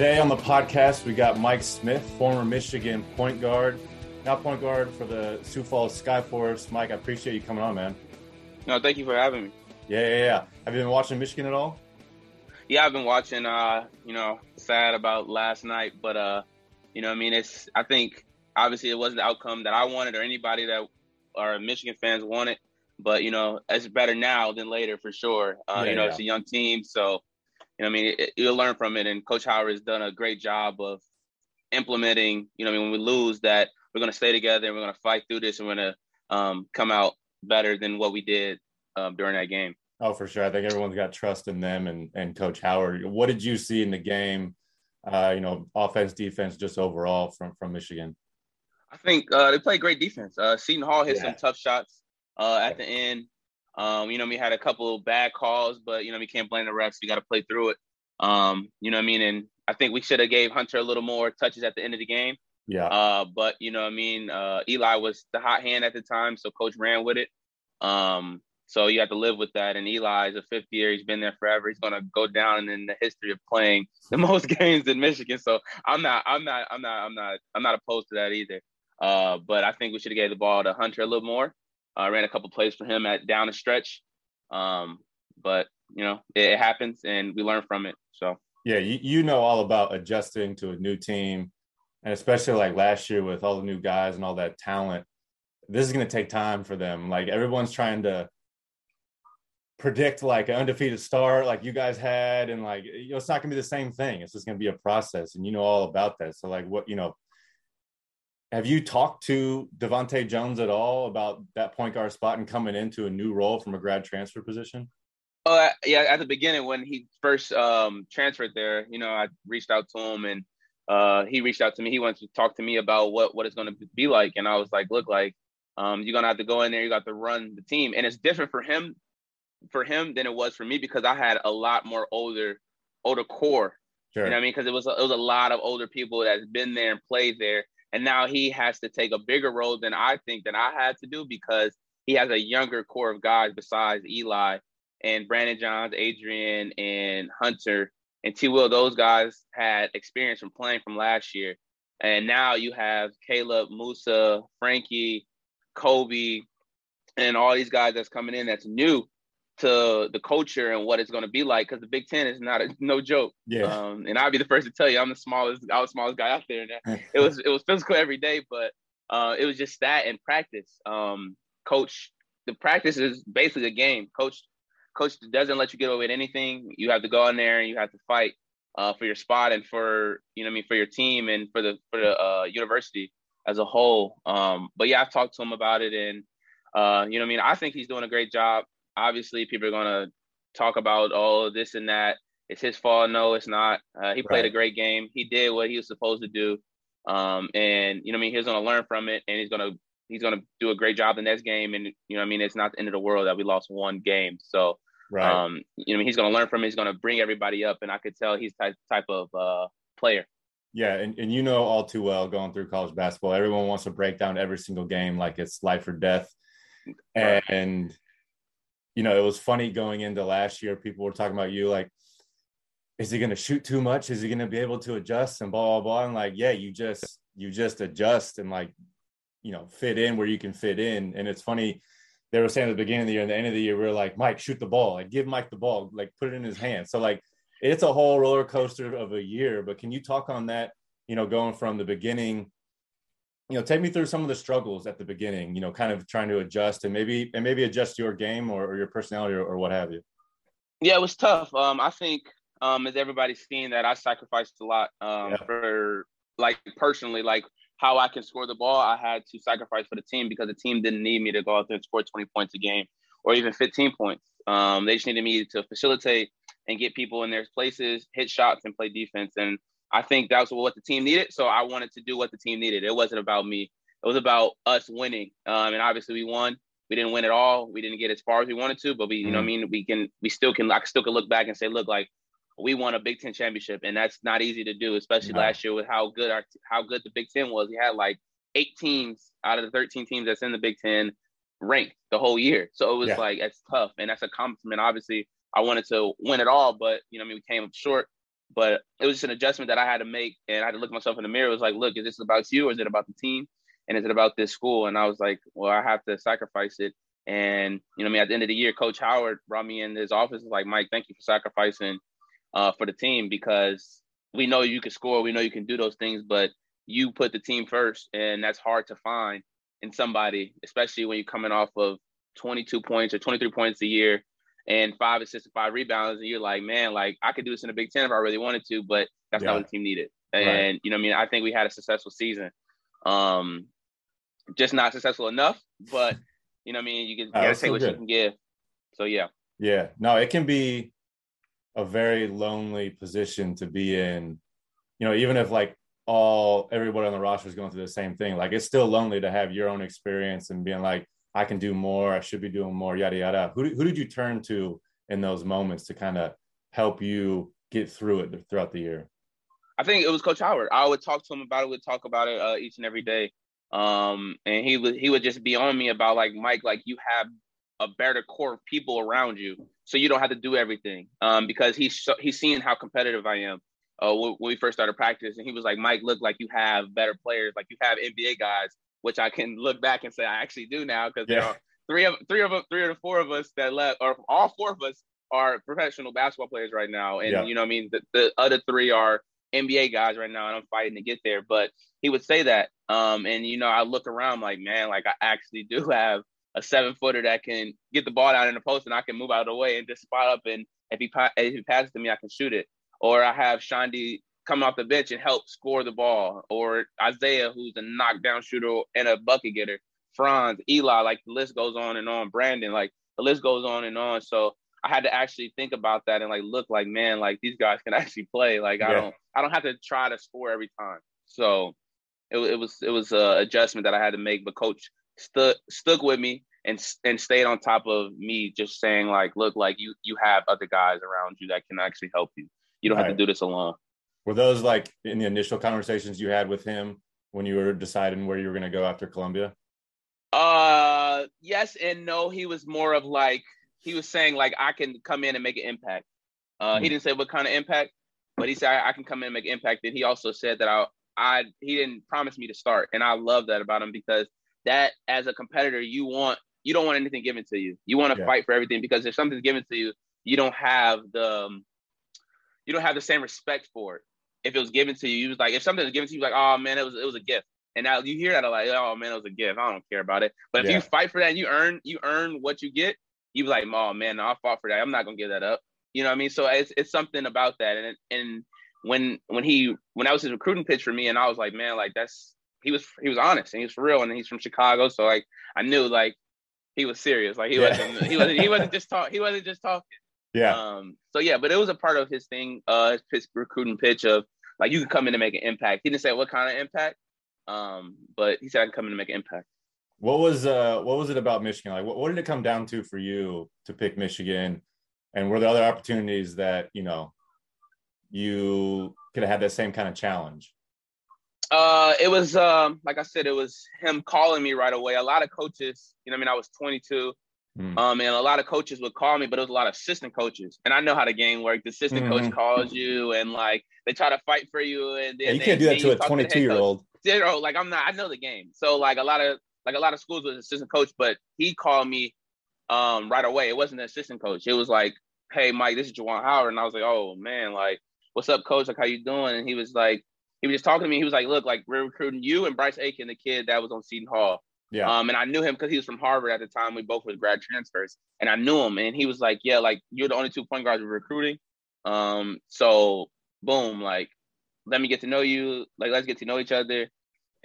Today on the podcast, we got Mike Smith, former Michigan point guard, now point guard for the Sioux Falls Skyforce. Mike, I appreciate you coming on, man. No, thank you for having me. Yeah, yeah, yeah. Have you been watching Michigan at all? Yeah, I've been watching. Uh, you know, sad about last night, but uh, you know, I mean, it's. I think obviously it wasn't the outcome that I wanted or anybody that our Michigan fans wanted. But you know, it's better now than later for sure. Uh, yeah, you know, yeah. it's a young team, so you know, I mean, it, you'll learn from it. And Coach Howard has done a great job of implementing. You know, I mean, when we lose, that we're going to stay together and we're going to fight through this and we're going to um, come out better than what we did um, during that game. Oh, for sure. I think everyone's got trust in them and and Coach Howard. What did you see in the game? Uh, you know, offense, defense, just overall from from Michigan. I think uh, they played great defense. Uh, Seton Hall hit yeah. some tough shots uh, at the end. Um, you know, we had a couple of bad calls, but you know, we can't blame the refs. We got to play through it. Um, you know what I mean? And I think we should have gave Hunter a little more touches at the end of the game. Yeah. Uh, but you know, what I mean, uh, Eli was the hot hand at the time, so coach ran with it. Um, so you have to live with that. And Eli is a fifth year; he's been there forever. He's going to go down in the history of playing the most games in Michigan. So I'm not, I'm not, I'm not, I'm not, I'm not opposed to that either. Uh, but I think we should have gave the ball to Hunter a little more. I ran a couple plays for him at down the stretch. Um, but you know, it, it, happens and we learn from it. So yeah, you, you know all about adjusting to a new team and especially like last year with all the new guys and all that talent. This is going to take time for them. Like everyone's trying to predict like an undefeated start like you guys had and like you know it's not to be the same thing it's just going to be a process and you know all about that so like what you know have you talked to DeVante' Jones at all about that point guard spot and coming into a new role from a grad transfer position? Oh yeah, at the beginning when he first um, transferred there, you know, I reached out to him and uh, he reached out to me. He wanted to talk to me about what what it's going to be like, and I was like, look, like um, you're gonna have to go in there. You got to run the team, and it's different for him for him than it was for me because I had a lot more older older core. Sure. You know what I mean? Because it was it was a lot of older people that's been there and played there and now he has to take a bigger role than I think than I had to do because he has a younger core of guys besides Eli and Brandon Johns, Adrien, and Hunter and T. Will. Those guys had experience from playing from last year, and now you have Caleb, Moussa, Frankie, Kobe, and all these guys that's coming in that's new to the culture and what it's going to be like because the Big Ten is not a, no joke. Yeah. Um, and I'll be the first to tell you, I'm the smallest, I was the smallest guy out there. And it was it was physical every day, but uh, it was just that in practice. Um, coach, the practice is basically a game. Coach, coach doesn't let you get away with anything. You have to go in there and you have to fight uh, for your spot and for you know I mean for your team and for the for the uh, university as a whole. Um, but yeah, I've talked to him about it and. Uh, you know, I mean, I think he's doing a great job obviously people are gonna talk about all oh this and that. It's his fault. No, it's not. Uh, he played right. a great game. He did what he was supposed to do. Um, and you know, I mean, he's gonna learn from it, and he's gonna he's gonna do a great job the next game. And you know, I mean, it's not the end of the world that we lost one game. So, right. um, you know, I mean, he's gonna learn from it. He's gonna bring everybody up, and I could tell he's type type of uh, player. Yeah, and, and you know all too well going through college basketball, everyone wants to break down every single game like it's life or death. Right. And you know, it was funny going into last year. People were talking about you like, is he going to shoot too much? Is he going to be able to adjust and blah blah blah? And like, yeah, you just you just adjust and like, you know, fit in where you can fit in. And it's funny. They were saying at the beginning of the year and the end of the year, we are like, Mike, shoot the ball, like give Mike the ball, like put it in his hand. So like, it's a whole roller coaster of a year. But can you talk on that? You know, going from the beginning you know take me through some of the struggles at the beginning you know kind of trying to adjust and maybe and maybe adjust your game or, or your personality or, or, what have you. Yeah it was tough. Um i think um as everybody's seen that i sacrificed a lot um yeah. for like personally like how i can score the ball i had to sacrifice for the team because the team didn't need me to go out there and score 20 points a game or even 15 points. Um they just needed me to facilitate and get people in their places hit shots and play defense. And I think that was what the team needed. So I wanted to do what the team needed. It wasn't about me. It was about us winning. Um, and obviously we won. We didn't win at all. We didn't get as far as we wanted to, but we, you mm-hmm. know, I mean, we can, we still can, I still can look back and say, look, like we won a Big Ten championship, and that's not easy to do, especially no. last year with how good our, how good the Big Ten was. We had like eight teams out of the 13 teams that's in the Big Ten ranked the whole year. So it was yeah. like it's tough, and that's a compliment. Obviously, I wanted to win it all, but you know, I mean, we came up short. But it was just an adjustment that I had to make, and I had to look myself in the mirror. It was like, look, is this about you or is it about the team? And is it about this school? And I was like, well, I have to sacrifice it. And you know, I mean, at the end of the year, Coach Howard brought me in his office. Like, Mike, thank you for sacrificing uh, for the team because we know you can score, we know you can do those things, but you put the team first, and that's hard to find in somebody, especially when you're coming off of 22 points or 23 points a year and five assists and five rebounds, and you're like, man, like I could do this in the Big Ten if I really wanted to, but that's yeah. not what the team needed. And right. you know, I mean, I think we had a successful season, um, just not successful enough. But you know, I mean, you can you gotta take what good. you can give. So yeah, yeah, no, it can be a very lonely position to be in. You know, even if like all everybody on the roster is going through the same thing, like it's still lonely to have your own experience and being like, I can do more, I should be doing more, yada yada. Who who did you turn to in those moments to kind of help you get through it throughout the year? I think it was Coach Howard. I would talk to him about it. We'd talk about it uh, each and every day. Um, and he would he would just be on me about like Mike, like you have a better core of people around you, so you don't have to do everything. Um, because he's he's seeing how competitive I am. Uh, when, when we first started practice, and he was like, Mike, look like you have better players, like you have NBA guys which I can look back and say I actually do now because yeah. there are three of three of three or the four of us that left, or all four of us are professional basketball players right now, and yeah. you know, I mean, the, the other three are NBA guys right now, and I'm fighting to get there. But he would say that, um, and you know, I look around like, man, like I actually do have a seven footer that can get the ball out in the post, and I can move out of the way and just spot up, and if he if he passes to me, I can shoot it. Or I have Chaundee come off the bench and help score the ball, or Isaiah, who's a knockdown shooter and a bucket getter, Franz, Eli, like the list goes on and on, Brandon, like the list goes on and on. So I had to actually think about that and like look like, man, like these guys can actually play. Like I don't, I don't have to try to score every time. So it, it was, it was a adjustment that I had to make. But coach stuck stuck with me and and stayed on top of me, just saying like, look, like you you have other guys around you that can actually help you. You don't right. have to do this alone. Were those like in the initial conversations you had with him when you were deciding where you were going to go after Columbia? Uh, yes and no. He was more of like he was saying like I can come in and make an impact. Uh, mm-hmm. he hmm. didn't say what kind of impact, but he said I, I can come in and make an impact. And he also said that I, I, he didn't promise me to start, and I love that about him because that as a competitor, you want you don't want anything given to you. You want to yeah. fight for everything because if something's given to you, you don't have the um, you don't have the same respect for it if it was given to you, you was like, if something was given to you, like, oh man, it was it was a gift. And now you hear that, like, oh man, it was a gift. I don't care about it. But if yeah. you fight for that and you earn you earn what you get, you be like, oh man, no, I fought for that. I'm not gonna give that up. You know what I mean? So it's it's something about that. And and when when he when that was his recruiting pitch for me, and I was like, man, like that's he was he was honest and he was for real, and he's from Chicago, so like I knew like he was serious. Like he yeah. wasn't he wasn't he wasn't just talk he wasn't just talking. Yeah. Um, so yeah, but it was a part of his thing, uh, his recruiting pitch of like you can come in and make an impact. He didn't say what kind of impact, um, but he said I can come in and make an impact. What was uh what was it about Michigan? Like what, what did it come down to for you to pick Michigan? And were there other opportunities that, you know, you could have had that same kind of challenge? Uh, it was um, like I said, it was him calling me right away. A lot of coaches, you know, I mean, I was 22. Mm. Um, and a lot of coaches would call me, but it was a lot of assistant coaches. And I know how the game works. The assistant mm-hmm. coach calls you and like they try to fight for you. And yeah, you can't do that to a 22 year old. Zero, like I'm not, I know the game. So like a lot of, like a lot of schools with assistant coach, but he called me um, right away. It wasn't an assistant coach. It was like, Hey Mike, this is Juwan Howard. And I was like, Oh man, like, what's up coach? Like, how you doing? And he was like, he was just talking to me. He was like, look, like we're recruiting you and Bryce Aiken, the kid that was on Seton Hall. Yeah. Um, and I knew him because he was from Harvard at the time. We both were grad transfers, and I knew him. And he was like, "Yeah, like you're the only two point guards we're recruiting. Um, so boom, like let me get to know you. Like let's get to know each other."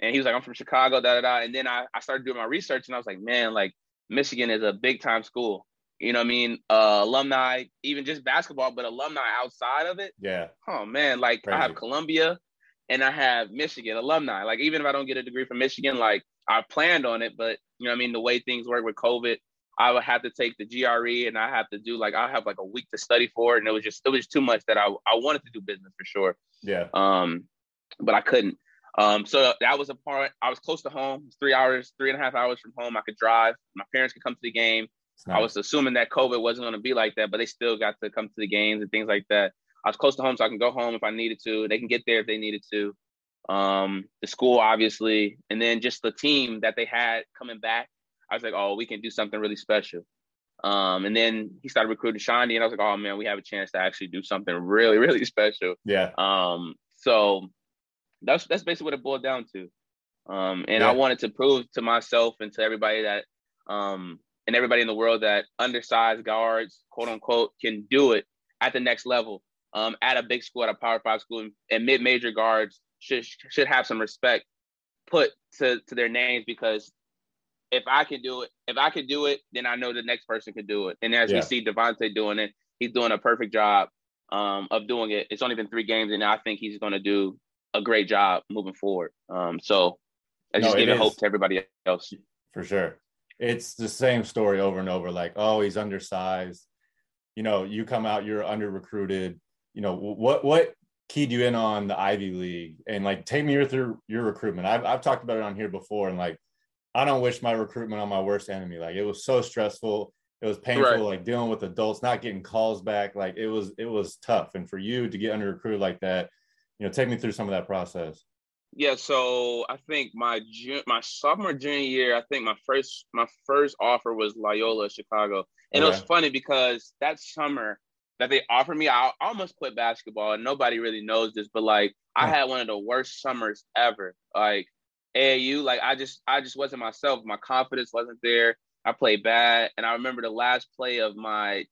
And he was like, "I'm from Chicago, da da da." And then I, I started doing my research, and I was like, "Man, like Michigan is a big time school. You know what I mean? Uh, alumni, even just basketball, but alumni outside of it. Yeah. Oh man, like Crazy. I have Columbia, and I have Michigan alumni. Like even if I don't get a degree from Michigan, like I planned on it, but you know, I mean, the way things work with COVID, I would have to take the GRE and I have to do like I have like a week to study for it, and it was just it was too much that I I wanted to do business for sure. Yeah. Um, but I couldn't. Um, so that was a part. I was close to home, three hours, three and a half hours from home. I could drive. My parents could come to the game. Nice. I was assuming that COVID wasn't going to be like that, but they still got to come to the games and things like that. I was close to home, so I can go home if I needed to. They can get there if they needed to. Um, the school, obviously, and then just the team that they had coming back. I was like, oh, we can do something really special. Um, and then he started recruiting Chaundee, and I was like, oh man, we have a chance to actually do something really, really special. Yeah. Um, so that's that's basically what it boiled down to. Um, and yeah. I wanted to prove to myself and to everybody that um and everybody in the world that undersized guards, quote unquote, can do it at the next level. Um, at a big school, at a Power Five school, and mid-major guards should should have some respect put to to their names because if I can do it, if I can do it, then I know the next person can do it. And as yeah. we see DeVante' doing it, he's doing a perfect job um, of doing it. It's only been three games, and I think he's going to do a great job moving forward. Um, so I just no, give hope to everybody else. For sure it's the same story over and over like oh he's undersized you know you come out you're under recruited you know what what keyed you in on the ivy league and like take me through your recruitment. I've, I've talked about it on here before and like i don't wish my recruitment on my worst enemy. Like it was so stressful. It was painful right. like dealing with adults not getting calls back. Like it was it was tough. And for you to get under recruited like that you know take me through some of that process. Yeah, so I think my my sophomore junior year, I think my first my first offer was Loyola Chicago, and okay. it was funny because that summer that they offered me, I almost quit basketball, and nobody really knows this, but like I had one of the worst summers ever. Like AAU, like I just I just wasn't myself. My confidence wasn't there. I played bad, and I remember the last play of my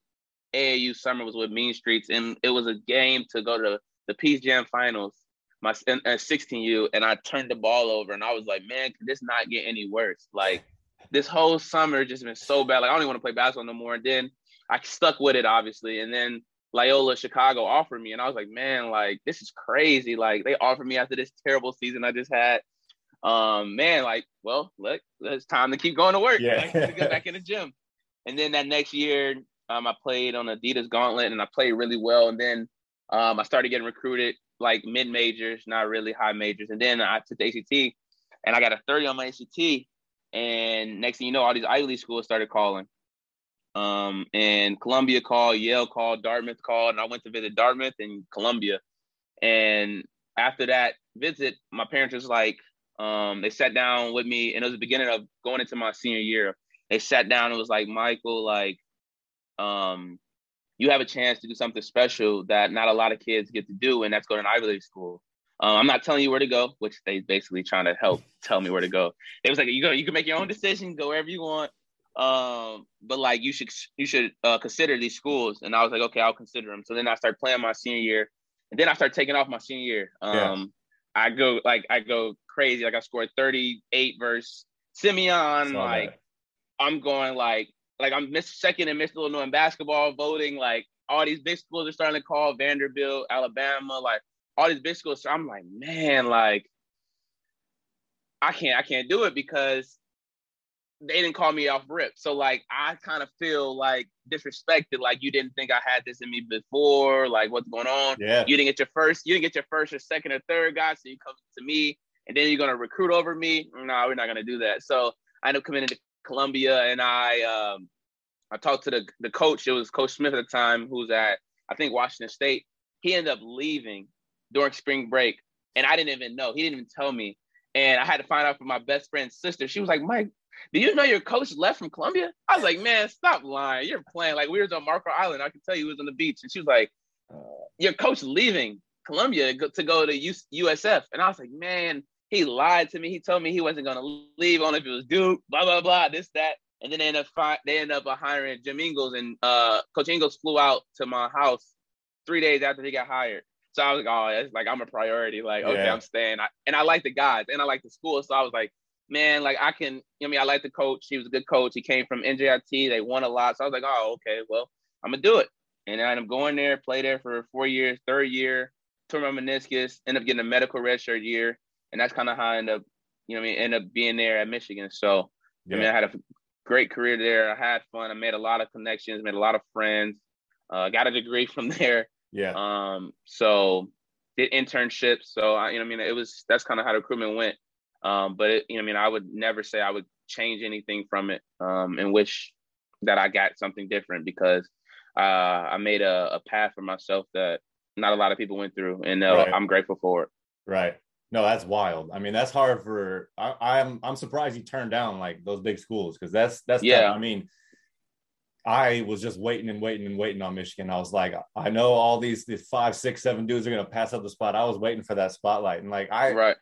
AAU summer was with Mean Streets, and it was a game to go to the Peach Jam Finals my at 16U and I turned the ball over and I was like, man, could this not get any worse? Like this whole summer just been so bad. Like I don't even want to play basketball no more. And then I stuck with it, obviously. And then Loyola Chicago offered me, and I was like, man, like this is crazy. Like they offered me after this terrible season I just had. Um, man, like, well, look, it's time to keep going to work. Yeah. Like, to get back in the gym. And then that next year, um, I played on Adidas Gauntlet and I played really well. And then um, I started getting recruited like mid majors, not really high majors. And then I took the ACT and I got a 30 on my ACT. And next thing you know, all these Ivy League schools started calling. Um, and Columbia called, Yale called, Dartmouth called, and I went to visit Dartmouth and Columbia. And after that visit, my parents was like, um, they sat down with me, and it was the beginning of going into my senior year. They sat down and was like, Michael, like, um, you have a chance to do something special that not a lot of kids get to do, and that's go to an Ivy League school. Um, I'm not telling you where to go, which they basically trying to help tell me where to go. It was like you go, you can make your own decision, go wherever you want. Um, but like you should you should uh, consider these schools, and I was like, okay, I'll consider them. So then I started playing my senior year, and then I started taking off my senior year. Um, yeah. I go like I go crazy, like I scored 38 versus Simeon, like. I'm going like like I'm miss second in Miss Illinois in basketball voting. Like all these big schools are starting to call Vanderbilt, Alabama, like all these big schools. So I'm like, man, like I can't, I can't do it because they didn't call me off rip. So like I kind of feel like disrespected. Like you didn't think I had this in me before. Like what's going on? Yeah. You didn't get your first. You didn't get your first or second or third guy. So you come to me, and then you're gonna recruit over me. No, we're not gonna do that. So I ended up coming into Columbia, and I um, I talked to the the coach. It was Coach Smith at the time, who's at I think Washington State. He ended up leaving during spring break, and I didn't even know. He didn't even tell me, and I had to find out from my best friend's sister. She was like, "Mike, do you know your coach left from Columbia?" I was like, "Man, stop lying. You're playing like we were on Marco Island. I can tell you he was on the beach." And she was like, "Your coach leaving Columbia to go to USF," and I was like, "Man." He lied to me. He told me he wasn't going to leave only if it was Duke, blah, blah, blah, this, that. And then they end up, fi- they end up hiring Jim Engles, and uh, Coach Engles flew out to my house three days after he got hired. So I was like, oh, it's like I'm a priority. Like, okay, yeah. I'm staying. I, and I like the guys and I like the school. So I was like, man, like I can, you know, I mean, I like the coach. He was a good coach. He came from NJIT. They won a lot. So I was like, oh, okay, well, I'm gonna do it. And I ended up going there, play there for four years, third year, tore my meniscus, end up getting a medical redshirt year and that's kind of how I end up, you know, I mean, end up being there at Michigan. So yeah. I mean, I had a great career there. I had fun. I made a lot of connections, made a lot of friends. Uh, got a degree from there. Yeah. Um. So did internships. So I, you know, I mean, it was that's kind of how the recruitment went. Um. But it, you know, I mean, I would never say I would change anything from it. Um. And wish that I got something different because uh, I made a, a path for myself that not a lot of people went through, and uh, right. I'm grateful for it. Right. No, that's wild. I mean, that's hard for. I, I'm I'm surprised you turned down like those big schools because that's that's yeah. Tough. I mean, I was just waiting and waiting and waiting on Michigan. I was like, I know all these these five, six, seven dudes are gonna pass up the spot. I was waiting for that spotlight, and like I, right.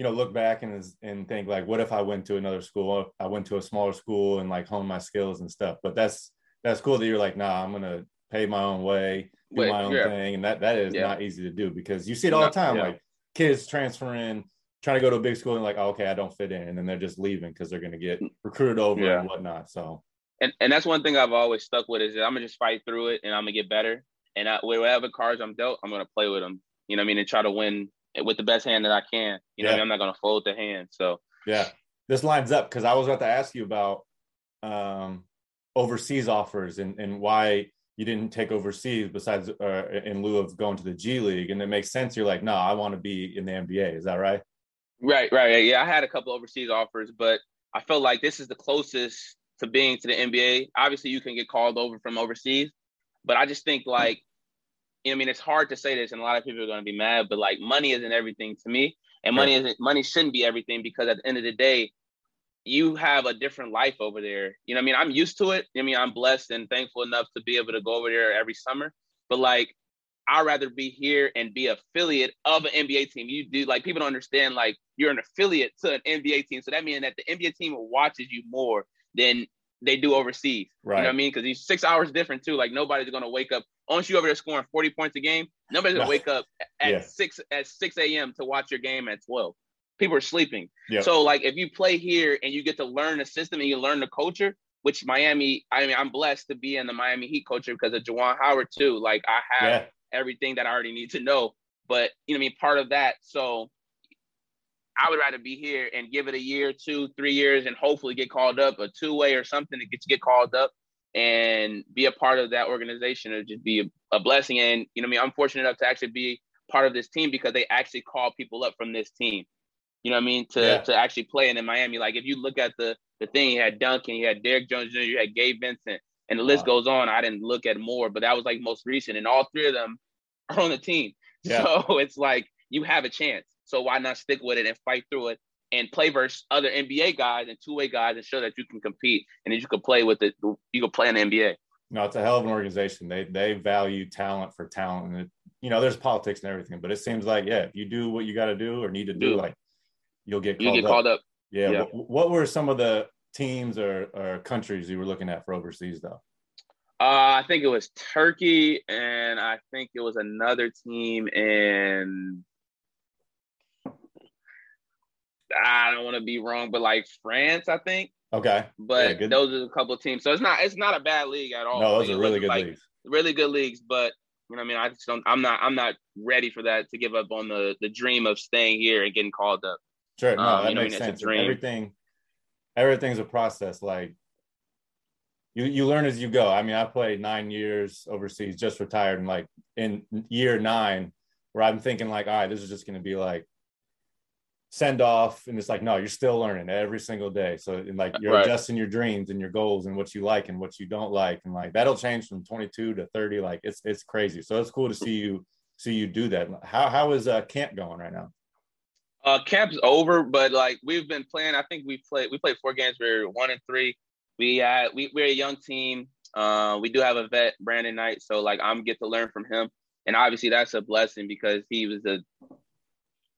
You know, look back and and think like, what if I went to another school? I went to a smaller school and like hone my skills and stuff. But that's that's cool that you're like, nah, I'm gonna pay my own way, do Wait, my own yeah. thing, and that that is yeah. not easy to do because you see it all the time, yeah. like kids transferring, trying to go to a big school and like, oh, okay, I don't fit in, and then they're just leaving because they're gonna get recruited over and whatnot. So, and and that's one thing I've always stuck with is I'm gonna just fight through it and I'm gonna get better. And I, whatever cards I'm dealt, I'm gonna play with them. You know what I mean? And try to win with the best hand that I can. You know, I mean? I'm not gonna fold the hand. So yeah, this lines up because I was about to ask you about um, overseas offers and and why you didn't take overseas besides uh, in lieu of going to the G League, and it makes sense. You're like, no, I want to be in the NBA. Is that right? Right, right. Yeah, I had a couple overseas offers, but I felt like this is the closest to being to the NBA. Obviously, you can get called over from overseas, but I just think like, you know, I mean, it's hard to say this, and a lot of people are going to be mad, but like, money isn't everything to me, and money isn't money shouldn't be everything because at the end of the day, you have a different life over there. You know, I mean, I'm used to it. I mean, I'm blessed and thankful enough to be able to go over there every summer. But like, I'd rather be here and be affiliate of an NBA team. You do like people don't understand like you're an affiliate to an NBA team, so that means that the NBA team watches you more than they do overseas. Right. You know what I mean? Because these six hours different too. Like nobody's gonna wake up once you over there scoring 40 points a game. Nobody's gonna wake up at yeah. six at six a.m. to watch your game at 12 people are sleeping. Yep. So like if you play here and you get to learn the system and you learn the culture, which Miami, I mean, I'm blessed to be in the Miami Heat culture because of Juwan Howard too. Like I have yeah. everything that I already need to know. But you know, I mean, part of that. So I would rather be here and give it a year, two, three years, and hopefully get called up a two way or something to get to get called up and be a part of that organization. It'd just be a, a blessing. And you know, I mean, I'm fortunate enough to actually be part of this team because they actually call people up from this team. You know what I mean? To yeah. to actually play in Miami. Like if you look at the the thing, you had Duncan, you had Derrick Jones Jr., you had Gabe Vincent, and the list wow. goes on. I didn't look at more, but that was like most recent, and all three of them are on the team. Yeah. So it's like you have a chance. So why not stick with it and fight through it and play versus other NBA guys and two way guys and show that you can compete and that you can play with it. You can play in the NBA. No, it's a hell of an organization. They they value talent for talent, and it, you know there's politics and everything, but it seems like yeah, if you do what you got to do or need to do, like you'll get called you get up. called up. Yeah. yeah. What, what, were some of the teams or, or countries you were looking at for overseas though? Uh, I think it was Turkey, and I think it was another team in. I don't want to be wrong, but like France, I think. Okay. But yeah, those are a couple of teams, so it's not it's not a bad league at all. No, those are really good like, leagues. Really good leagues, but you know, I mean, I just don't. I'm not. I'm not ready for that to give up on the the dream of staying here and getting called up. Sure, no, um, that makes mean? sense. Everything, everything's a process. Like you, you learn as you go. I mean, I played nine years overseas, just retired, and like in year nine, where I'm thinking like, all right, this is just going to be like send off and it's like no you're still learning every single day. So like you're right. adjusting your dreams and your goals and what you like and what you don't like and like that'll change from 22 to 30 like it's it's crazy. So it's cool to see you see you do that. How how is uh camp going right now? Uh camp's over but like we've been playing i think we played we played four games we're one and three. We had we, we're a young team uh we do have a vet brandon knight so like i'm get to learn from him. And obviously that's a blessing because he was a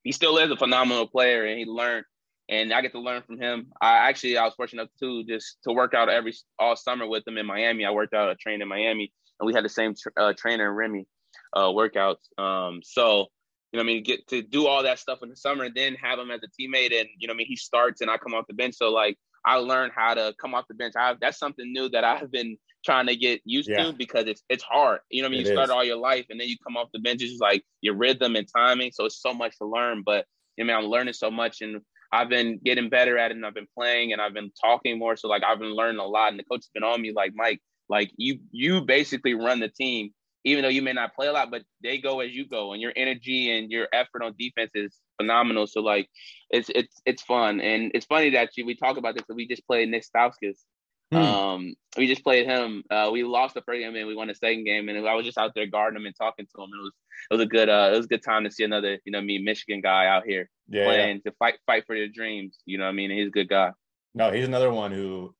he still is a phenomenal player and he learned and I get to learn from him. I actually I was fortunate enough to just to work out every all summer with him in Miami. I worked out a train in Miami and we had the same uh, trainer in Remy uh, workouts. Um, so you know, I mean, get to do all that stuff in the summer and then have him as a teammate. And you know, I mean, he starts and I come off the bench. So like, I learned how to come off the bench. I that's something new that I've been trying to get used yeah. to because it's it's hard. You know, I mean, it you start all your life and then you come off the bench. It's like your rhythm and timing. So it's so much to learn. But you know, I mean, I'm learning so much and I've been getting better at it and I've been playing and I've been talking more. So like I've been learning a lot. And the coach has been on me like Mike, like you you basically run the team, even though you may not play a lot, but they go as you go, and your energy and your effort on defense is phenomenal. So like it's it's it's fun. And it's funny that you, we talk about this, we just played Nick Stauskas Hmm. Um, we just played him. Uh, we lost the first game and we won the second game, and I was just out there guarding him and talking to him. It was it was a good uh, it was a good time to see another you know me Michigan guy out here yeah, playing yeah. to fight fight for your dreams. You know what I mean? And he's a good guy. No, he's another one who,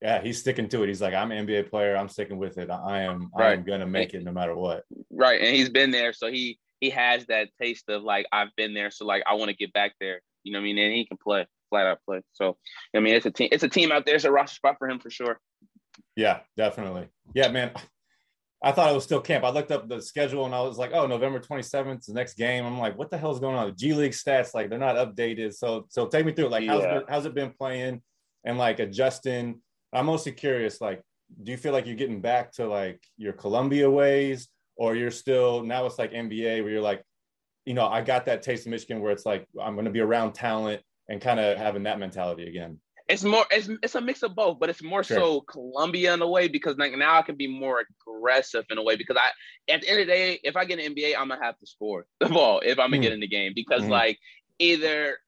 yeah, he's sticking to it. He's like, I'm an NBA player. I'm sticking with it. I am right. I am gonna make it no matter what. Right, and he's been there, so he he has that taste of like I've been there, so like I want to get back there. You know what I mean? And he can play flat out play. So I mean, it's a team. It's a team out there. It's a roster spot for him for sure. Yeah, definitely. Yeah, man. I thought it was still camp. I looked up the schedule and I was like, oh, November 27th, the next game. I'm like, what the hell is going on? G League stats, like they're not updated. So so take me through like how's it, how's it been playing and like adjusting. I'm mostly curious, like, do you feel like you're getting back to like your Columbia ways, or you're still now it's like NBA where you're like, you know, I got that taste of Michigan where it's like I'm gonna be around talent and kind of having that mentality again? It's more it's, it's a mix of both, but it's more sure. so Columbia in a way because like now I can be more aggressive in a way because I at the end of the day, if I get an NBA, I'm gonna have to score the ball if I'm gonna mm get in the game because mm-hmm. like either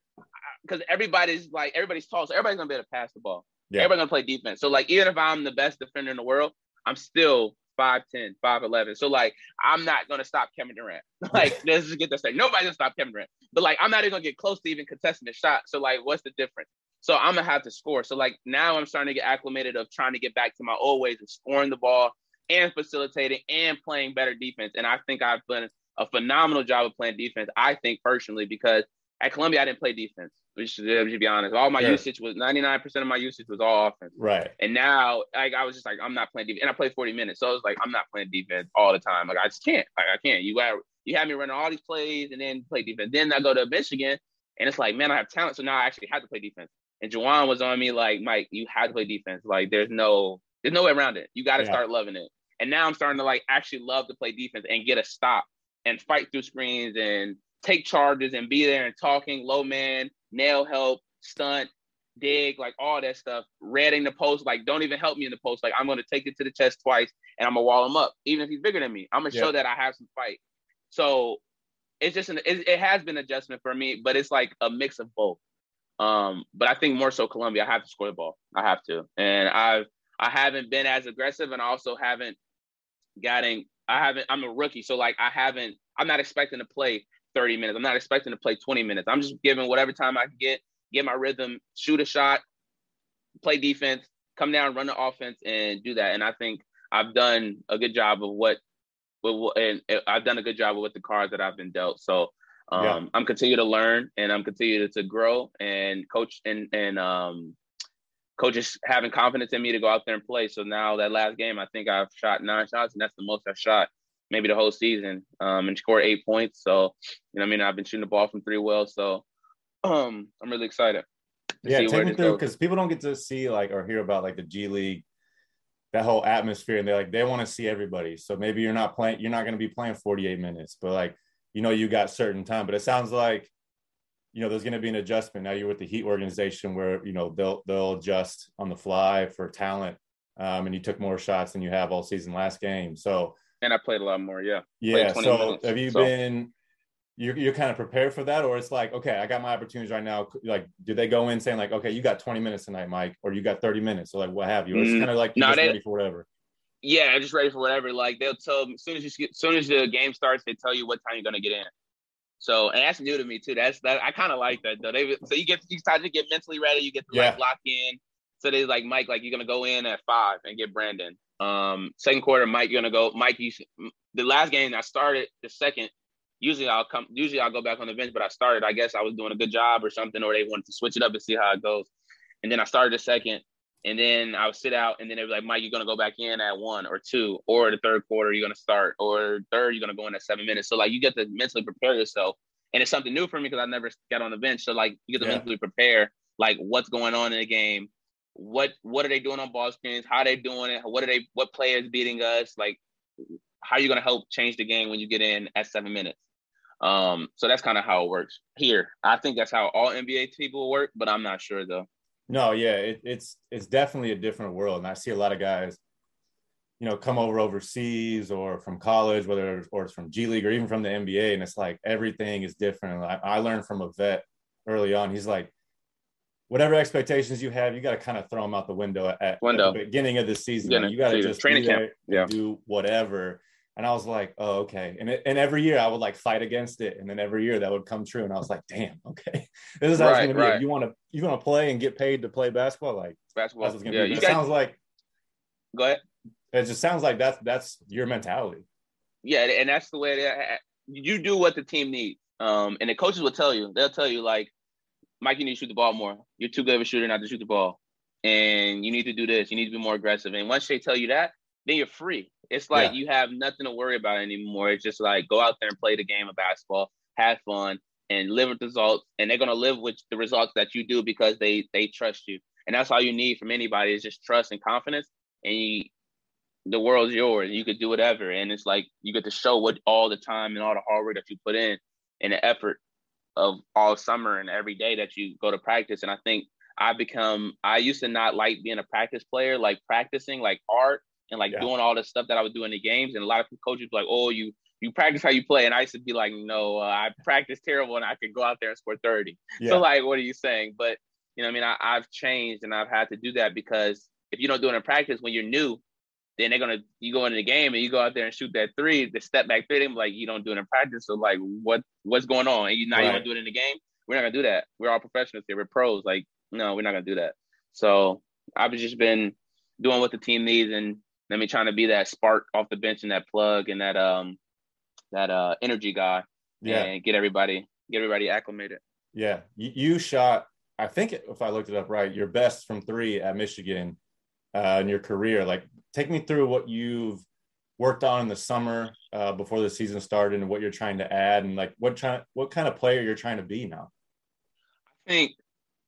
because everybody's like everybody's tall, so everybody's gonna be able to pass the ball. Yeah. Everybody's gonna play defense. So like even if I'm the best defender in the world, I'm still 5'10, 5'11. So like I'm not gonna stop Kevin Durant. like let's just get this straight. Nobody's gonna stop Kevin Durant. But like I'm not even gonna get close to even contesting the shot. So like what's the difference? So I'm gonna have to score. So like now I'm starting to get acclimated of trying to get back to my old ways of scoring the ball and facilitating and playing better defense. And I think I've done a phenomenal job of playing defense. I think personally because at Columbia I didn't play defense. We should, to be honest. All my yeah. usage was 99% of my usage was all offense. Right. And now, like, I was just like, I'm not playing defense. And I played 40 minutes. So I was like, I'm not playing defense all the time. Like, I just can't. Like, I can't. You got you have me running all these plays and then play defense. Then I go to Michigan and it's like, man, I have talent. So now I actually have to play defense. And Juwan was on me like, Mike, you have to play defense. Like, there's no, there's no way around it. You got to yeah. start loving it. And now I'm starting to like actually love to play defense and get a stop and fight through screens and take charges and be there and talking low man, nail help, stunt, dig, like all that stuff, reading the post, like don't even help me in the post. Like I'm gonna take it to the chest twice and I'm gonna wall him up, even if he's bigger than me. I'm gonna yeah. show that I have some fight. So it's just an it, it, has been adjustment for me, but it's like a mix of both. Um, but I think more so Columbia, I have to score the ball. I have to, and I've I haven't been as aggressive, and I also haven't gotten. I haven't. I'm a rookie, so like I haven't. I'm not expecting to play 30 minutes. I'm not expecting to play 20 minutes. I'm just giving whatever time I can get get my rhythm, shoot a shot, play defense, come down, run the offense, and do that. And I think I've done a good job of what, and I've done a good job with the cards that I've been dealt. So um, yeah. I'm continue to learn and I'm continue to grow and coach and and um, coaches having confidence in me to go out there and play. So now that last game, I think I've shot nine shots, and that's the most I've shot maybe the whole season, um, and score eight points. So you know, I mean, I've been shooting the ball from three well. So um, I'm really excited. Yeah, take me through because people don't get to see like or hear about like the G League, that whole atmosphere, and they're like they want to see everybody. So maybe you're not playing, you're not going to be playing 48 minutes, but like you know you got certain time. But it sounds like you know there's going to be an adjustment now. You're with the Heat organization where you know they'll they'll adjust on the fly for talent, um, and you took more shots than you have all season last game. So and I played a lot more. Yeah. Yeah. So minutes, have you so. been you're, you're kind of prepared for that or it's like okay i got my opportunities right now like do they go in saying like okay you got 20 minutes tonight mike or you got 30 minutes or like what have you or it's mm, kind of like you're no, they, ready for whatever yeah i'm just ready for whatever like they'll tell as soon as you get as soon as the game starts they tell you what time you're going to get in so and that's new to me too that's that i kind of like that though they so you get you start to get mentally ready you get to yeah. like lock in so they like mike like you're going to go in at five and get brandon um second quarter mike you're going to go mike you the last game i started the second usually I'll come usually I'll go back on the bench, but I started. I guess I was doing a good job or something, or they wanted to switch it up and see how it goes. And then I started the second, and then I would sit out, and then they were like, Mike, you're gonna go back in at one or two, or the third quarter, you're gonna start, or third, you're gonna go in at seven minutes. So like you get to mentally prepare yourself. And it's something new for me because I never got on the bench. So like you get to yeah. mentally prepare like what's going on in the game, what what are they doing on ball screens, how are they doing it, what are they what players beating us, like how are you gonna help change the game when you get in at seven minutes? Um, so that's kind of how it works here. I think that's how all NBA people work, but I'm not sure though. No, yeah, it, it's it's definitely a different world, and I see a lot of guys, you know, come over overseas or from college, whether or it's from G League or even from the NBA, and it's like everything is different. I, I learned from a vet early on. He's like, whatever expectations you have, you got to kind of throw them out the window at, window. at the beginning of the season. Like, you got to just training camp, yeah, do whatever. And I was like, oh, okay. And it, and every year I would like fight against it, and then every year that would come true, and I was like, damn, okay, this is how right, it's gonna be. you want to you want to play and get paid to play basketball, like basketball. That's yeah, be. It guys... sounds like. Go ahead. It just sounds like that's that's your mentality. Yeah, and that's the way that you do what the team needs. Um, and the coaches will tell you, they'll tell you like, Mike, you need to shoot the ball more. You're too good of a shooter not to shoot the ball. And you need to do this. You need to be more aggressive. And once they tell you that, then you're free. It's like yeah. you have nothing to worry about anymore. It's just like go out there and play the game of basketball, have fun, and live with the results. And they're gonna live with the results that you do because they they trust you. And that's all you need from anybody is just trust and confidence. And you, the world's yours. You could do whatever. And it's like you get to show what all the time and all the hard work that you put in and the effort of all summer and every day that you go to practice. And I think I become I used to not like being a practice player, like practicing like art and like yeah. doing all the stuff that I would do in the games. And a lot of coaches like, oh, you you practice how you play, and I used to be like, no, uh, I practice terrible, and I could go out there and score thirty. Yeah. So like, what are you saying? But you know, I mean, I, I've changed, and I've had to do that because if you don't do it in practice when you're new, then they're gonna you go into the game and you go out there and shoot that three, the step back three, like you don't do it in practice. So like what what's going on? And you now right. you want to do it in the game? We're not gonna do that. We're all professionals here. We're pros. Like, no, we're not gonna do that. So I've just been doing what the team needs and let me trying to be that spark off the bench and that plug and that um that uh energy guy. Yeah. And get everybody get everybody acclimated. Yeah. You, you shot I think if I looked it up right, your best from three at Michigan uh, in your career. Like, take me through what you've worked on in the summer uh, before the season started, and what you're trying to add, and like what try- what kind of player you're trying to be now. I think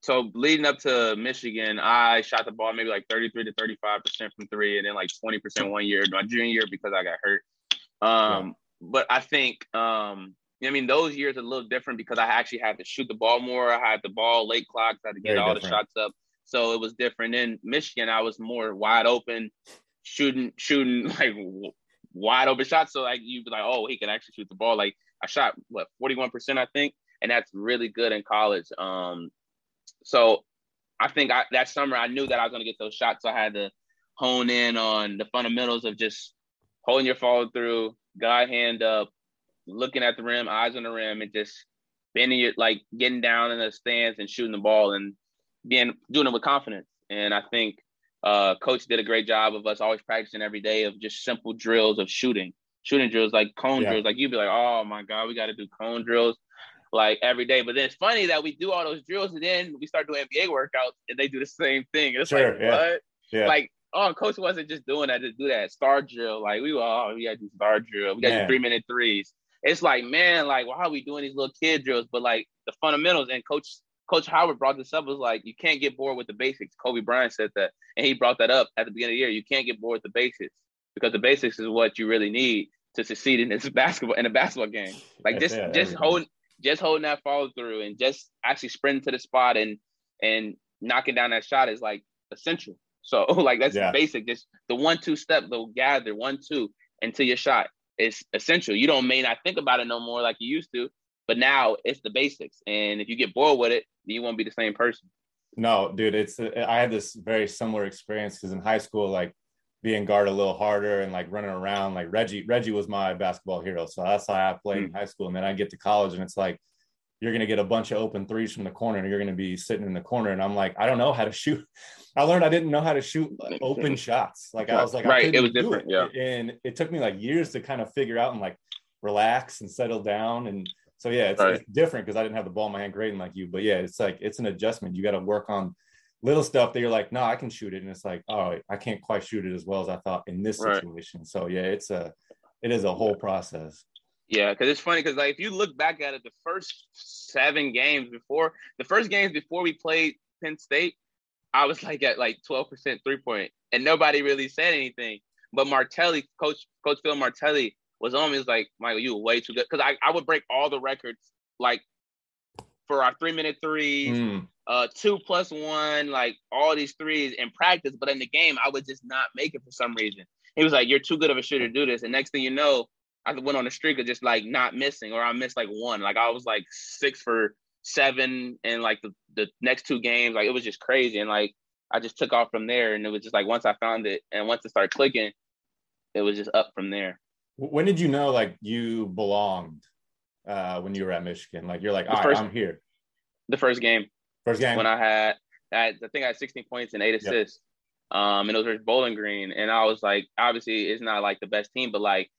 so. Leading up to Michigan, I shot the ball maybe like 33 to 35 percent from three, and then like 20 percent one year, my junior year because I got hurt. Um, yeah. But I think um, I mean, those years are a little different because I actually had to shoot the ball more. I had the ball late clocks, I had to get Very all different. the shots up. So it was different. In Michigan, I was more wide open, shooting, shooting like wide open shots. So like you'd be like, oh, he can actually shoot the ball. Like I shot what 41%, I think, and that's really good in college. Um, so I think I, that summer I knew that I was going to get those shots. So I had to hone in on the fundamentals of just holding your follow through, guy hand up, looking at the rim, eyes on the rim, and just bending it, like getting down in the stands and shooting the ball. And being doing it with confidence. And I think uh, coach did a great job of us always practicing every day of just simple drills of shooting, shooting drills like cone yeah. drills. Like you'd be like, oh my god, we got to do cone drills like every day. But then it's funny that we do all those drills and then we start doing NBA workouts and they do the same thing. It's sure, like yeah. what? Yeah. Like oh, coach wasn't just doing that to do that star drill. Like we were, oh, we got to do star drill. We got to do three minute threes. It's like, man, like why are we doing these little kid drills? But like the fundamentals and coach Coach Howard brought this up was like you can't get bored with the basics. Kobe Bryant said that, and he brought that up at the beginning of the year. You can't get bored with the basics because the basics is what you really need to succeed in this basketball in a basketball game. Like just yeah, just holding just holding that follow through and just actually sprinting to the spot and and knocking down that shot is like essential. So like that's yeah. basic. Just the one two step, the gather one two into your shot is essential. You don't may not think about it no more like you used to, but now it's the basics. And if you get bored with it, you won't be the same person. No, dude, it's I had this very similar experience because in high school, like being guard a little harder and like running around, like Reggie, Reggie was my basketball hero. So that's how I played mm. in high school. And then I get to college and it's like you're going to get a bunch of open threes from the corner and you're going to be sitting in the corner. And I'm like, I don't know how to shoot. I learned I didn't know how to shoot open shots. Like I was like, right. It was different. It. Yeah. And it took me like years to kind of figure out and like relax and settle down. And so yeah, it's, right. it's different because I didn't have the ball in my hand grading like you. But yeah, it's like it's an adjustment. You got to work on little stuff that you're like, no, I can shoot it, and it's like, oh, I can't quite shoot it as well as I thought in this situation. So yeah, it's a it is a whole process. Yeah, because it's funny because like if you look back at it, the first seven games before the first games before we played Penn State, I was like at like twelve percent three point, and nobody really said anything. But Martelli, coach Coach Phil Martelli, was on me. Was like, Michael, you were way too good. Because I, I would break all the records like for our three minute threes, mm. uh, two plus one, like all these threes in practice. But in the game, I would just not make it for some reason. He was like, You're too good of a shooter to do this. And next thing you know, I went on a streak of just like not missing, or I missed like one. Like I was like six for seven in like the, the next two games. Like it was just crazy. And like I just took off from there. And it was just like once I found it and once it started clicking, it was just up from there. When did you know like you belonged uh, when you were at Michigan? Like you're like, all right, I'm here. The first game. First game. When I had, I, had, I think I had 16 points and eight assists. Yep. Um, and it was Bowling Green. And I was like, obviously it's not like the best team, but like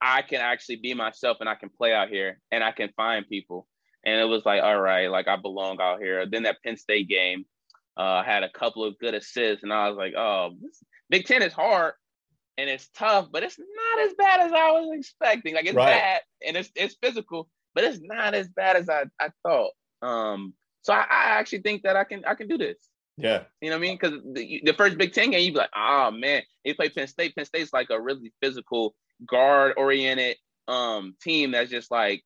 I can actually be myself and I can play out here and I can find people. And it was like, all right, like I belong out here. Then that Penn State game, uh, had a couple of good assists, and I was like, oh, this, Big Ten is hard and it's tough, but it's not as bad as I was expecting. Like it's right. bad and it's it's physical, but it's not as bad as I, I thought. Um, so I, I actually think that I can I can do this. Yeah. You know what I mean? Because the, the, first Big Ten game, you'd be like, oh man, they play Penn State. Penn State's like a really physical, guard oriented um team that's just like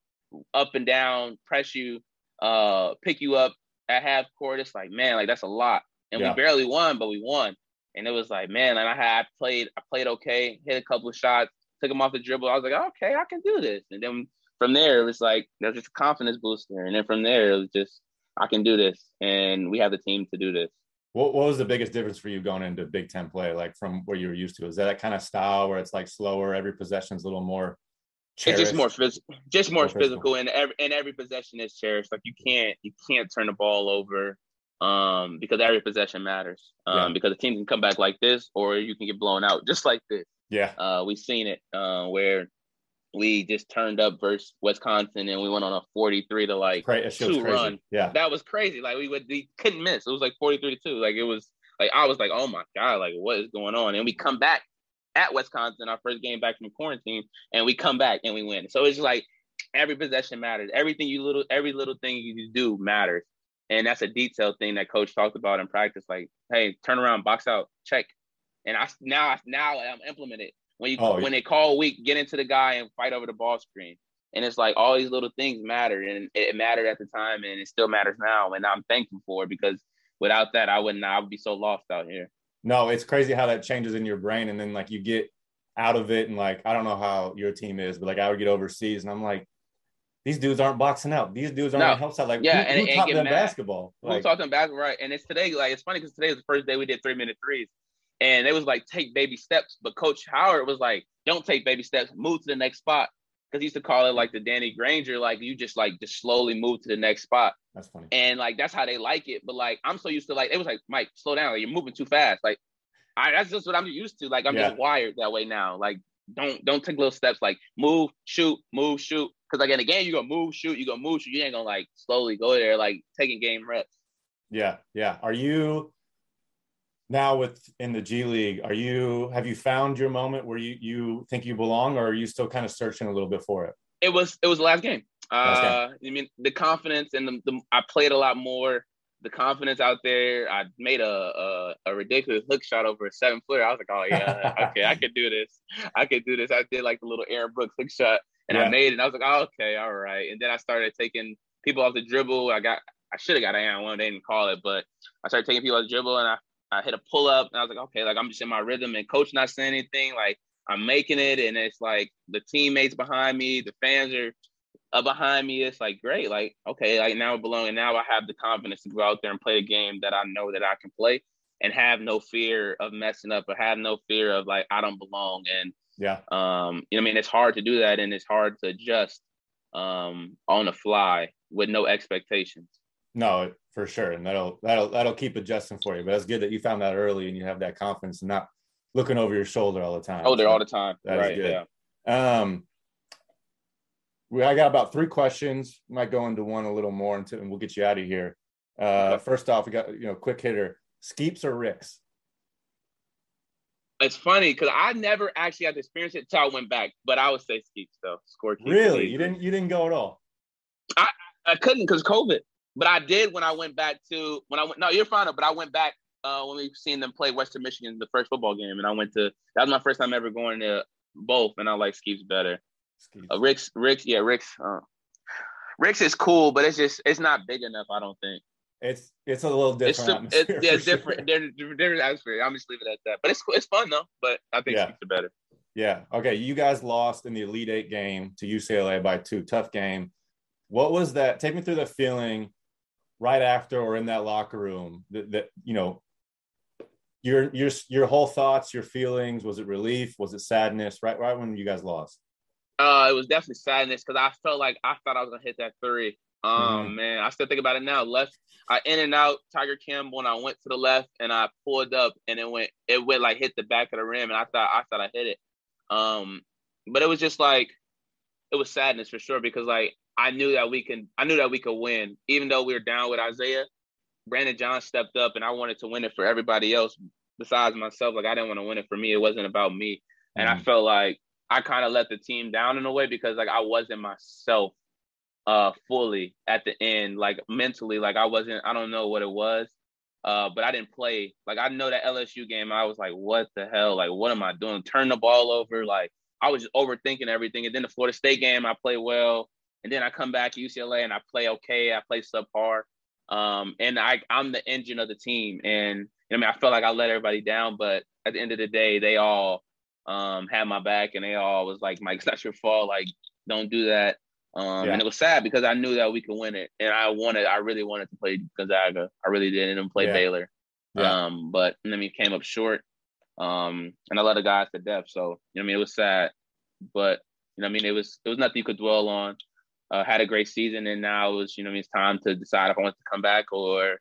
up and down, press you, uh, pick you up at half court. It's like, man, like that's a lot. And yeah. we barely won, but we won. And it was like, man, and I had played, I played okay, hit a couple of shots, took them off the dribble. I was like, okay, I can do this. And then from there, it was like that's just a confidence booster. And then from there, it was just I can do this, and we have the team to do this. What, what was the biggest difference for you going into Big Ten play, like from where you were used to? Is that that kind of style where it's like slower, every possession is a little more Cherished. It's just more physical, just more, more physical, physical, and every and every possession is cherished. Like you can't you can't turn the ball over, um, because every possession matters. Um, yeah. because the team can come back like this, or you can get blown out just like this. Yeah, uh, we've seen it uh, where we just turned up versus Wisconsin and we went on a 43 to like two run. Yeah. That was crazy. Like we would we couldn't miss. It was like 43 to 2. Like it was like I was like, oh my God, like what is going on? And we come back at Wisconsin, our first game back from quarantine, and we come back and we win. So it's like every possession matters. Everything you little every little thing you do matters. And that's a detailed thing that coach talked about in practice. Like, hey, turn around, box out, check. And I now now I'm implemented. When you oh, when they call weak, get into the guy and fight over the ball screen. And it's like all these little things matter, and it mattered at the time, and it still matters now. And I'm thankful for it because without that, I wouldn't. I would be so lost out here. No, it's crazy how that changes in your brain, and then like you get out of it, and like I don't know how your team is, but like I would get overseas, and I'm like, these dudes aren't boxing out. These dudes aren't no. help side. Like, yeah, who, and, who and taught them mad. basketball? Like, who taught them basketball? Right. And it's today, like, it's funny because today is the first day we did three minute threes. And it was like take baby steps. But Coach Howard was like, don't take baby steps, move to the next spot. Because he used to call it like the Danny Granger, like you just like just slowly move to the next spot. That's funny. And like that's how they like it. But like I'm so used to like it was like Mike, slow down, like, you're moving too fast. Like I that's just what I'm used to. Like I'm yeah. just wired that way now. Like don't don't take little steps like move, shoot, move, shoot. Because like in the game, you're gonna move, shoot, you're gonna move, shoot. You ain't gonna like slowly go there, like taking game reps. Yeah, yeah. Are you now with in the G League, are you have you found your moment where you you think you belong, or are you still kind of searching a little bit for it? It was it was the last game. Last uh, game. I mean, the confidence and the, the I played a lot more. The confidence out there. I made a, a, a ridiculous hook shot over a seven footer. I was like, oh yeah, okay, I could do this. I could do this. I did like the little Aaron Brooks hook shot, and yeah. I made it. And I was like, oh, okay, all right. And then I started taking people off the dribble. I got I should have got an one. They didn't call it, but I started taking people off the dribble, and I I hit a pull up and I was like, okay, like I'm just in my rhythm and coach not saying anything. Like I'm making it. And it's like the teammates behind me, the fans are uh, behind me. It's like, great. Like, okay, like now I belong. And now I have the confidence to go out there and play a game that I know that I can play and have no fear of messing up or have no fear of like, I don't belong. And yeah, um, you know, I mean, it's hard to do that and it's hard to adjust um, on the fly with no expectations. No, for sure, and that'll that'll that'll keep adjusting for you. But it's good that you found that early and you have that confidence and not looking over your shoulder all the time. Oh, there all the time. That right. Yeah. Um, we I got about three questions. Might go into one a little more, until, and we'll get you out of here. Uh, okay. First off, we got you know quick hitter: Skeeps or Ricks. It's funny because I never actually had to experience it until I went back, but I would say Skeeps though. Score. Really, you didn't you didn't go at all. I I couldn't because COVID. But I did when I went back to when I went. No, you're fine. But I went back uh, when we seen them play Western Michigan the first football game, and I went to that was my first time ever going to both, and I like Skeeps better. Skeeps. Uh, Rick's, Rick's, yeah, Rick's. Uh, Rick's is cool, but it's just it's not big enough. I don't think. It's it's a little different. It's, it's yeah, different. Sure. different atmosphere. I'm just leaving it at that. But it's it's fun though. But I think yeah. Are better. Yeah. Okay. You guys lost in the Elite Eight game to UCLA by two. Tough game. What was that? Take me through the feeling right after or in that locker room that, that you know your your your whole thoughts, your feelings. Was it relief? Was it sadness? Right, right when you guys lost. Uh, it was definitely sadness because I felt like I thought I was gonna hit that three. Um, mm-hmm. man, I still think about it now. Left, I in and out Tyger Campbell, and I went to the left, and I pulled up, and it went, it went like hit the back of the rim, and I thought, I thought I hit it. Um, but it was just like, it was sadness for sure because like I knew that we can, I knew that we could win, even though we were down with Isaiah. Brandon John stepped up, and I wanted to win it for everybody else besides myself. Like I didn't want to win it for me. It wasn't about me, and mm-hmm. I felt like I kind of let the team down in a way because like I wasn't myself uh fully at the end, like mentally, like I wasn't. I don't know what it was. Uh, but I didn't play. Like I know that LSU game, I was like, what the hell? Like, what am I doing? Turn the ball over. Like I was just overthinking everything. And then the Florida State game, I play well. And then I come back to UCLA and I play okay. I play subpar. Um, and I I'm the engine of the team. And I mean, I felt like I let everybody down, but at the end of the day, they all um, had my back and they all was like, Mike, it's not your fault. Like, don't do that. Um, yeah. And it was sad because I knew that we could win it, and I wanted, I really wanted to play Gonzaga. I really did, and play yeah. Baylor. Yeah. Um, but I mean, came up short. Um, and I let the guys to death. So you know, I mean, it was sad, but you know, I mean, it was it was nothing you could dwell on. Uh, had a great season, and now it was you know, I mean, it's time to decide if I want to come back or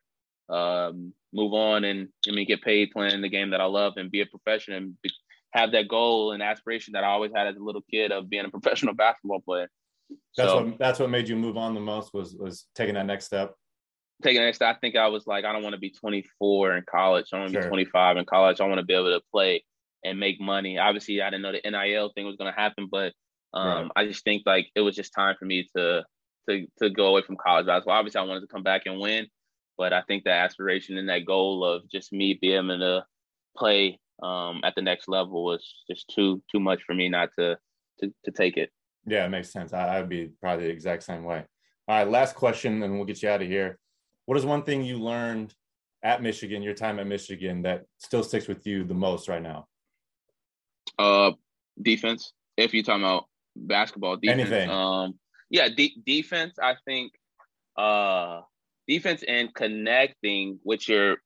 um, move on and I mean get paid playing the game that I love and be a professional and be, have that goal and aspiration that I always had as a little kid of being a professional basketball player. That's so, what that's what made you move on the most was was taking that next step. Taking the next step, I think I was like, I don't want to be 24 in college. I want to sure. be 25 in college. I want to be able to play and make money. Obviously, I didn't know the NIL thing was going to happen, but um, right. I just think like it was just time for me to to to go away from college basketball. Obviously, I wanted to come back and win, but I think the aspiration and that goal of just me being able to play um, at the next level was just too too much for me not to to, to take it. Yeah, it makes sense. I, would be probably the exact same way. All right, last question, and we'll get you out of here. What is one thing you learned at Michigan, your time at Michigan, that still sticks with you the most right now? Uh, defense. If you're talking about basketball defense, anything. Um, yeah, de- defense. I think uh defense and connecting with your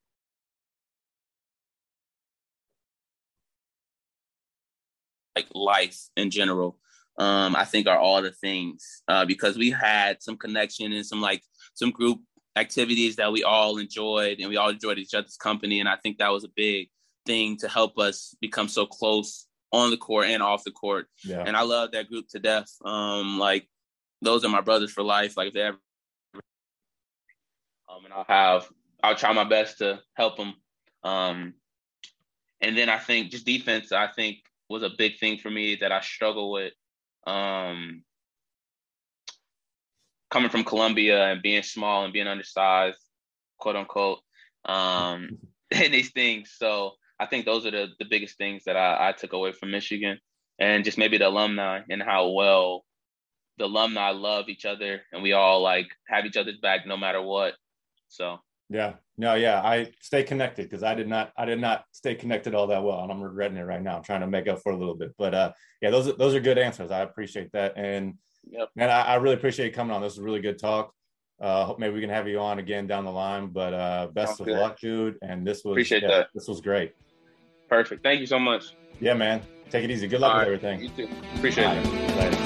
like life in general um, I think are all the things uh, because we had some connection and some like some group activities that we all enjoyed and we all enjoyed each other's company and I think that was a big thing to help us become so close on the court and off the court. Yeah. And I love that group to death. Um, like those are my brothers for life. Like if they ever um, and I'll have I'll try my best to help them. Um, and then I think just defense, I think was a big thing for me that I struggle with. Um, coming from Columbia and being small and being undersized, quote unquote, um, and these things. So I think those are the, the biggest things that I, I took away from Michigan and just maybe the alumni and how well the alumni love each other and we all like have each other's back no matter what. So yeah, no, yeah, I stay connected because I did not, I did not stay connected all that well, and I'm regretting it right now. I'm trying to make up for a little bit, but uh, yeah, those are those are good answers. I appreciate that, and yep. man, I, I really appreciate you coming on. This is a really good talk. Uh, hope maybe we can have you on again down the line. But uh, best Sounds of good. luck, dude. And this was appreciate yeah, that. This was great. Perfect. Thank you so much. Yeah, man. Take it easy. Good luck all with right. everything. You too. Appreciate it.